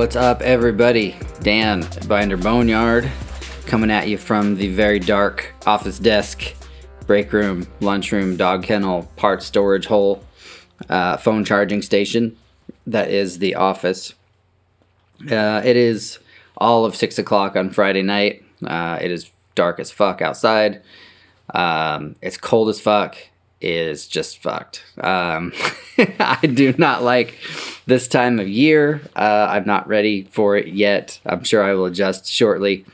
What's up, everybody? Dan Binder Boneyard coming at you from the very dark office desk, break room, lunchroom, dog kennel, part storage hole, uh, phone charging station. That is the office. Uh, it is all of six o'clock on Friday night. Uh, it is dark as fuck outside. Um, it's cold as fuck. It is just fucked. Um, I do not like this time of year. Uh, I'm not ready for it yet. I'm sure I will adjust shortly.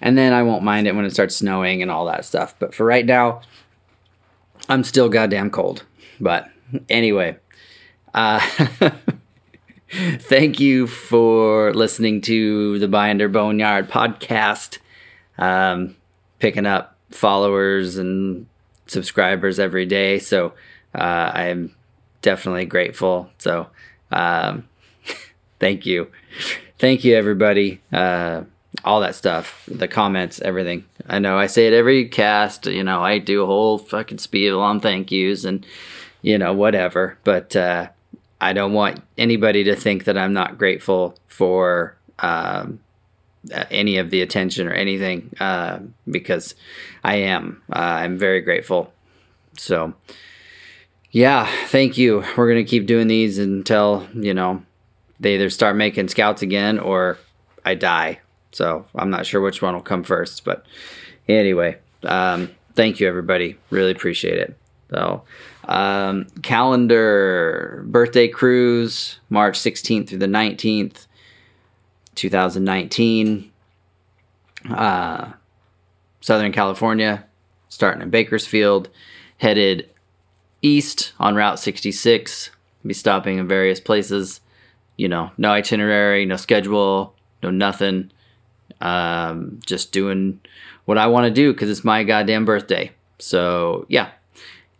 And then I won't mind it when it starts snowing and all that stuff. But for right now, I'm still goddamn cold. But anyway, uh, thank you for listening to the Binder Boneyard podcast. Um, picking up followers and subscribers every day. So uh, I'm definitely grateful. So um, thank you. Thank you, everybody. Uh, all that stuff, the comments, everything. I know I say it every cast, you know, I do a whole fucking spiel on thank yous and, you know, whatever. But uh, I don't want anybody to think that I'm not grateful for um, any of the attention or anything uh, because I am. Uh, I'm very grateful. So, yeah, thank you. We're going to keep doing these until, you know, they either start making scouts again or I die. So, I'm not sure which one will come first. But anyway, um, thank you, everybody. Really appreciate it. So, um, calendar birthday cruise, March 16th through the 19th. 2019. Uh, Southern California, starting in Bakersfield, headed east on Route 66. Be stopping in various places. You know, no itinerary, no schedule, no nothing. Um, just doing what I want to do because it's my goddamn birthday. So, yeah,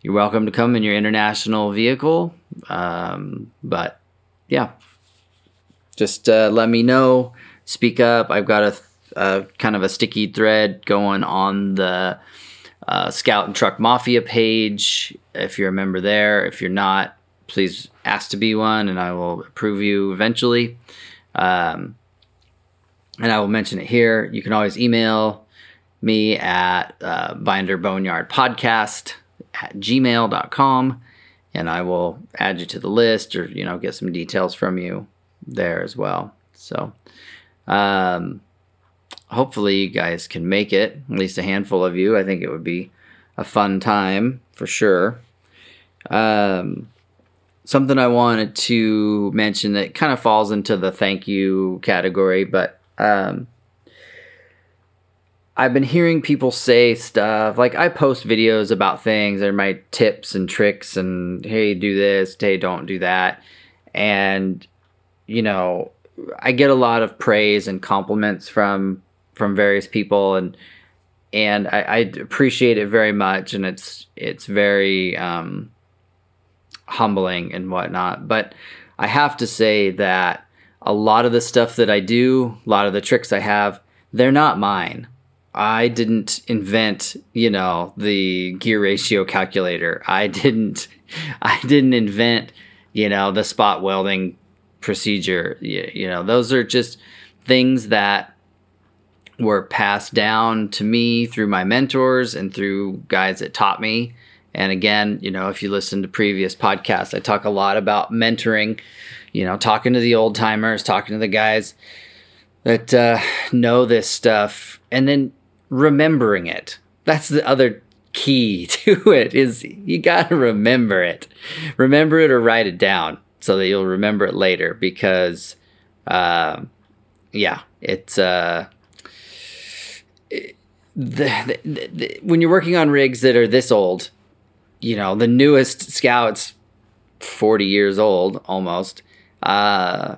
you're welcome to come in your international vehicle. Um, but, yeah, just uh, let me know. Speak up. I've got a, a, kind of a sticky thread going on the uh, Scout and Truck Mafia page. If you're a member there, if you're not, please ask to be one, and I will approve you eventually. Um, and I will mention it here. You can always email me at uh, Binder Boneyard Podcast at gmail.com and I will add you to the list or, you know, get some details from you there as well. So, um, hopefully, you guys can make it, at least a handful of you. I think it would be a fun time for sure. Um, something I wanted to mention that kind of falls into the thank you category, but um, I've been hearing people say stuff like I post videos about things or my tips and tricks and hey, do this, hey, don't do that. And you know, I get a lot of praise and compliments from from various people, and and I, I appreciate it very much, and it's it's very um, humbling and whatnot. But I have to say that a lot of the stuff that I do, a lot of the tricks I have, they're not mine. I didn't invent, you know, the gear ratio calculator. I didn't I didn't invent, you know, the spot welding procedure. You, you know, those are just things that were passed down to me through my mentors and through guys that taught me. And again, you know, if you listen to previous podcasts, I talk a lot about mentoring, you know, talking to the old timers, talking to the guys that uh, know this stuff, and then remembering it. That's the other key to it is you got to remember it. Remember it or write it down so that you'll remember it later because uh, yeah it's uh, it, the, the, the, when you're working on rigs that are this old you know the newest scouts 40 years old almost uh,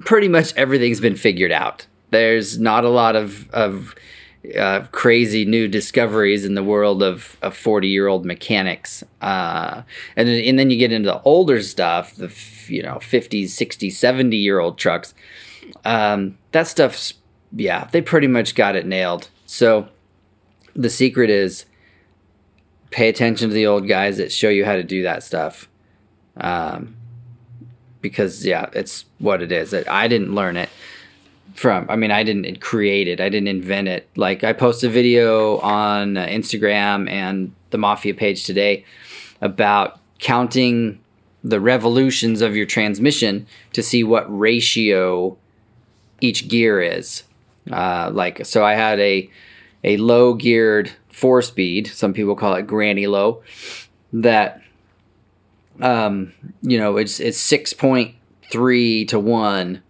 pretty much everything's been figured out. There's not a lot of, of uh, crazy new discoveries in the world of, of 40 year old mechanics. Uh, and, then, and then you get into the older stuff, the, you know, 50s, 60s, 70 year old trucks. Um, that stuff's, yeah, they pretty much got it nailed. So the secret is pay attention to the old guys that show you how to do that stuff. Um, because yeah, it's what it is. I didn't learn it from. I mean, I didn't create it. I didn't invent it. Like I posted a video on Instagram and the Mafia page today about counting the revolutions of your transmission to see what ratio each gear is. Uh, like so, I had a a low geared four speed. Some people call it granny low. That um, you know, it's it's six point three to one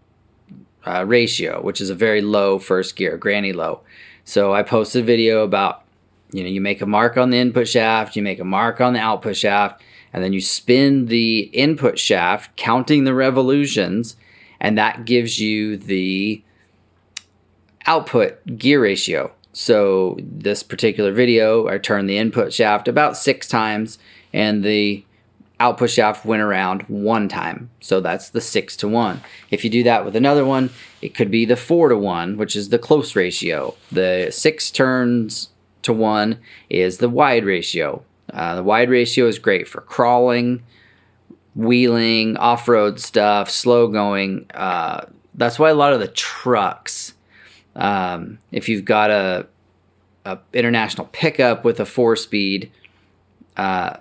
uh, ratio, which is a very low first gear, granny low. So I posted a video about you know you make a mark on the input shaft, you make a mark on the output shaft, and then you spin the input shaft, counting the revolutions, and that gives you the output gear ratio. So this particular video, I turned the input shaft about six times, and the output shaft went around one time. So that's the six to one. If you do that with another one, it could be the four to one, which is the close ratio. The six turns to one is the wide ratio. Uh, the wide ratio is great for crawling, wheeling, off road stuff, slow going. Uh, that's why a lot of the trucks, um, if you've got a, a international pickup with a four speed, uh,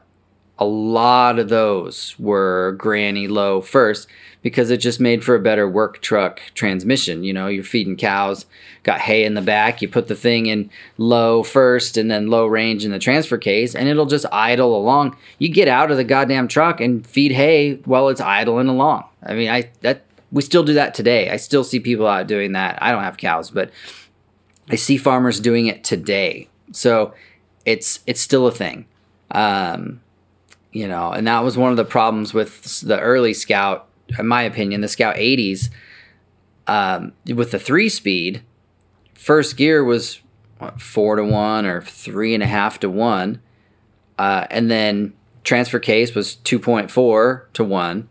a lot of those were granny low first because it just made for a better work truck transmission. You know, you're feeding cows, got hay in the back, you put the thing in low first and then low range in the transfer case, and it'll just idle along. You get out of the goddamn truck and feed hay while it's idling along. I mean, I that we still do that today. I still see people out doing that. I don't have cows, but I see farmers doing it today. So it's it's still a thing. Um, you know, and that was one of the problems with the early Scout, in my opinion, the Scout 80s. Um, with the three speed, first gear was what, four to one or three and a half to one, uh, and then transfer case was 2.4 to one.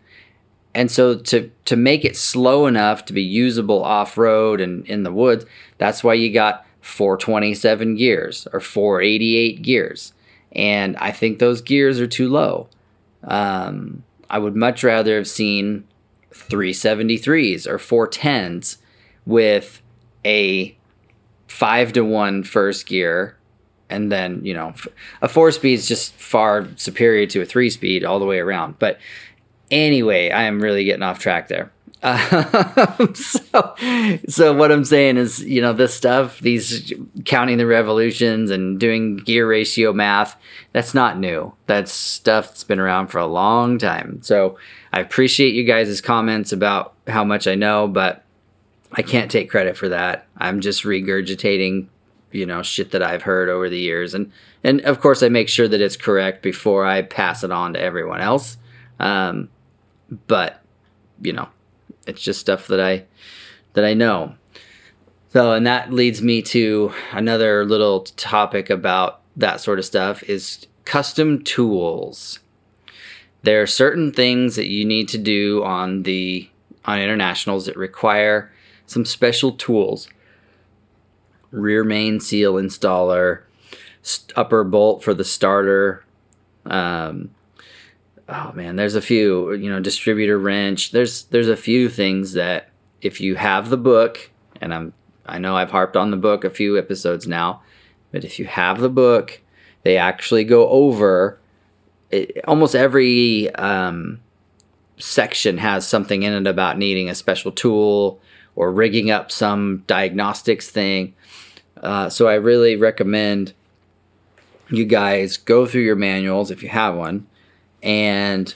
And so to to make it slow enough to be usable off road and in the woods, that's why you got 427 gears or 488 gears and I think those gears are too low. Um, I would much rather have seen 373s or 410s with a five to one first gear, and then you know a four speed is just far superior to a three speed all the way around. But anyway, I am really getting off track there. Um, so, so what I'm saying is, you know, this stuff, these counting the revolutions and doing gear ratio math, that's not new. That's stuff that's been around for a long time. So I appreciate you guys' comments about how much I know, but I can't take credit for that. I'm just regurgitating, you know, shit that I've heard over the years, and and of course I make sure that it's correct before I pass it on to everyone else. Um, but you know, it's just stuff that I that I know. So, and that leads me to another little topic about that sort of stuff is custom tools. There are certain things that you need to do on the on internationals that require some special tools. Rear main seal installer, upper bolt for the starter, um, oh man, there's a few, you know, distributor wrench. There's there's a few things that if you have the book, and I'm I know I've harped on the book a few episodes now, but if you have the book, they actually go over it, almost every um, section has something in it about needing a special tool or rigging up some diagnostics thing. Uh, so I really recommend you guys go through your manuals if you have one and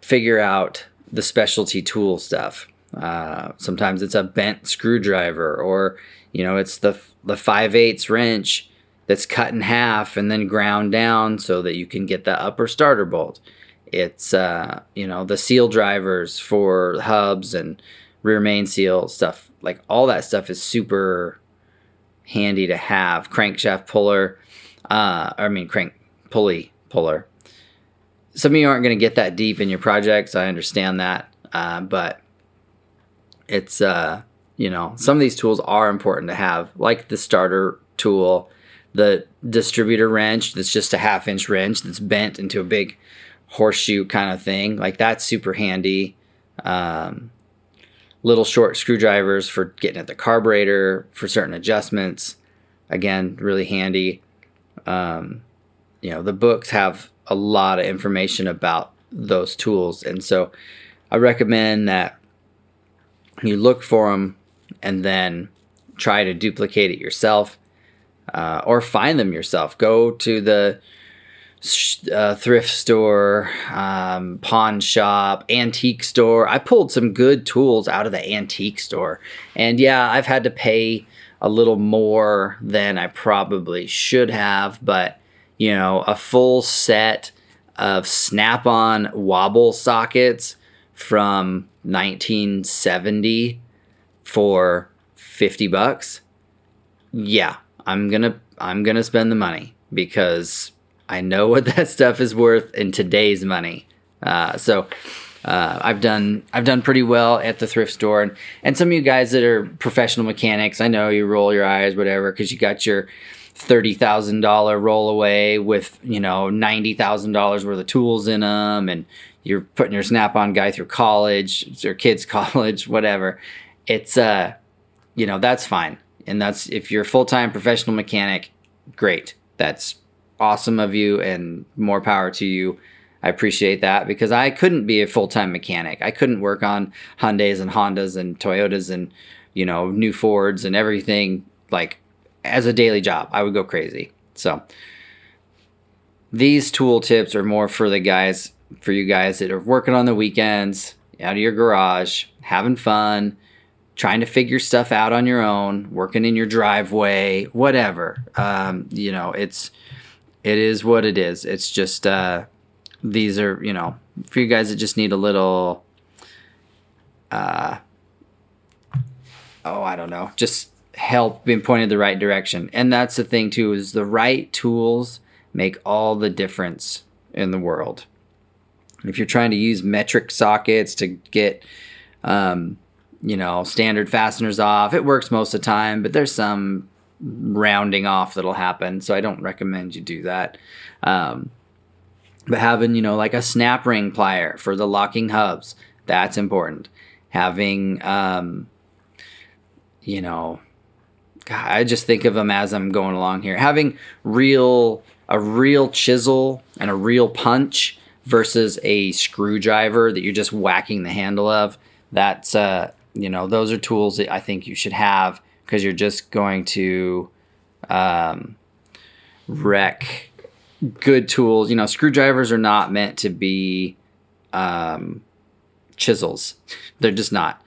figure out the specialty tool stuff. Uh, sometimes it's a bent screwdriver, or you know, it's the the five eighths wrench that's cut in half and then ground down so that you can get the upper starter bolt. It's uh, you know the seal drivers for hubs and rear main seal stuff. Like all that stuff is super handy to have. Crankshaft puller, uh, I mean crank pulley puller some of you aren't going to get that deep in your projects. I understand that, uh, but it's uh, you know, some of these tools are important to have, like the starter tool, the distributor wrench that's just a half inch wrench that's bent into a big horseshoe kind of thing. Like that's super handy. Um, little short screwdrivers for getting at the carburetor for certain adjustments. Again, really handy. Um, you know, the books have a lot of information about those tools. And so I recommend that you look for them and then try to duplicate it yourself uh, or find them yourself. Go to the uh, thrift store, um, pawn shop, antique store. I pulled some good tools out of the antique store. And yeah, I've had to pay a little more than I probably should have, but you know, a full set of Snap-on wobble sockets from 1970 for 50 bucks. Yeah, I'm going to I'm going to spend the money because I know what that stuff is worth in today's money. Uh, so uh, I've done I've done pretty well at the thrift store, and and some of you guys that are professional mechanics, I know you roll your eyes, whatever, because you got your thirty thousand dollar rollaway with you know ninety thousand dollars worth of tools in them, and you're putting your Snap-on guy through college or kids college, whatever. It's uh, you know that's fine, and that's if you're a full time professional mechanic, great. That's awesome of you, and more power to you. I appreciate that because I couldn't be a full time mechanic. I couldn't work on Hyundais and Hondas and Toyotas and you know new Fords and everything like as a daily job, I would go crazy. So these tool tips are more for the guys, for you guys that are working on the weekends, out of your garage, having fun, trying to figure stuff out on your own, working in your driveway, whatever. Um, you know, it's it is what it is. It's just uh, these are you know for you guys that just need a little. Uh, oh, I don't know, just help being pointed the right direction. And that's the thing too is the right tools make all the difference in the world. If you're trying to use metric sockets to get um, you know, standard fasteners off, it works most of the time, but there's some rounding off that'll happen. So I don't recommend you do that. Um, but having, you know, like a snap ring plier for the locking hubs, that's important. Having, um, you know, God, I just think of them as I'm going along here. Having real a real chisel and a real punch versus a screwdriver that you're just whacking the handle of. That's uh, you know, those are tools that I think you should have because you're just going to um, wreck good tools. You know, screwdrivers are not meant to be um, chisels. They're just not.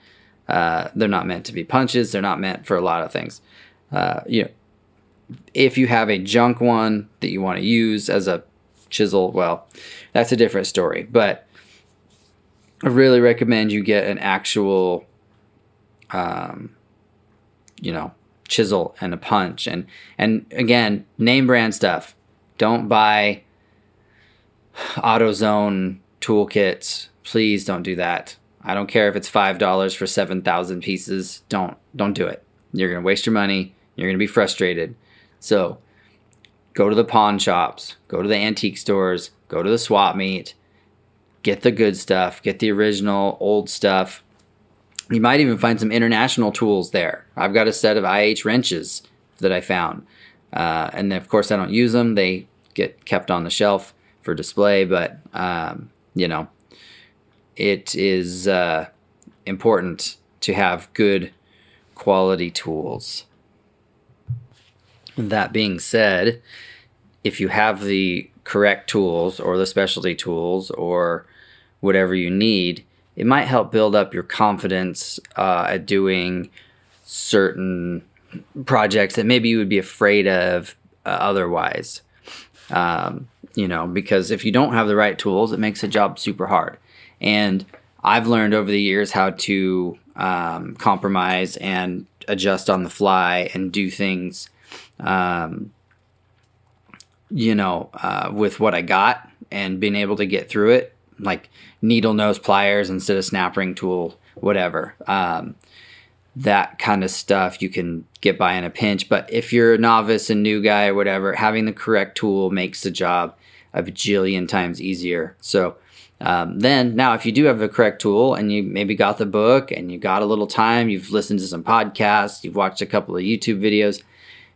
Uh, they're not meant to be punches. They're not meant for a lot of things. Uh, you know, if you have a junk one that you want to use as a chisel, well, that's a different story. But I really recommend you get an actual, um, you know, chisel and a punch. And and again, name brand stuff. Don't buy AutoZone toolkits. Please don't do that. I don't care if it's five dollars for seven thousand pieces. Don't don't do it. You're gonna waste your money. You're to be frustrated. So go to the pawn shops, go to the antique stores, go to the swap meet, get the good stuff, get the original old stuff. You might even find some international tools there. I've got a set of IH wrenches that I found. Uh, and of course, I don't use them, they get kept on the shelf for display, but um, you know, it is uh, important to have good quality tools. That being said, if you have the correct tools or the specialty tools or whatever you need, it might help build up your confidence uh, at doing certain projects that maybe you would be afraid of uh, otherwise. Um, you know, because if you don't have the right tools, it makes a job super hard. And I've learned over the years how to um, compromise and adjust on the fly and do things um, you know, uh, with what I got and being able to get through it, like needle nose pliers instead of snap ring tool, whatever. Um, that kind of stuff you can get by in a pinch. But if you're a novice and new guy or whatever, having the correct tool makes the job a bajillion times easier. So um, then now if you do have the correct tool and you maybe got the book and you got a little time, you've listened to some podcasts, you've watched a couple of YouTube videos,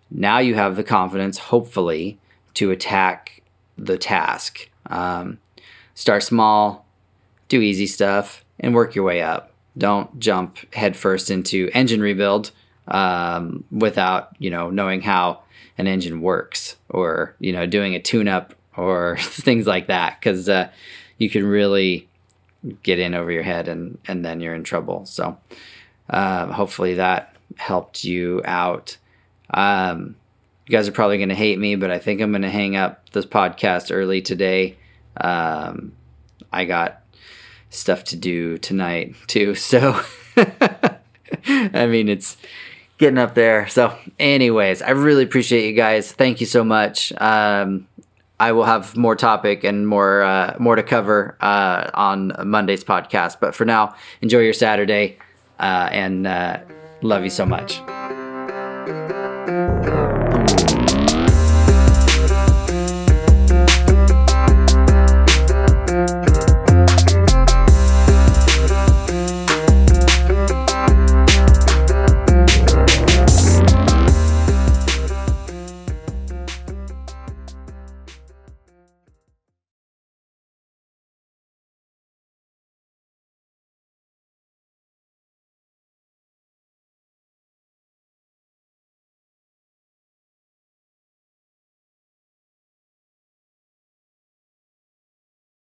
now you have the confidence, hopefully, to attack the task. Um, start small, do easy stuff, and work your way up. Don't jump headfirst into engine rebuild um, without you know knowing how an engine works or you know doing a tune-up or things like that because uh, you can really get in over your head and and then you're in trouble. So uh, hopefully that helped you out. Um, you guys are probably going to hate me, but I think I'm going to hang up this podcast early today. Um, I got stuff to do tonight too. So, I mean, it's getting up there. So, anyways, I really appreciate you guys. Thank you so much. Um, I will have more topic and more uh, more to cover uh, on Monday's podcast. But for now, enjoy your Saturday uh, and uh, love you so much.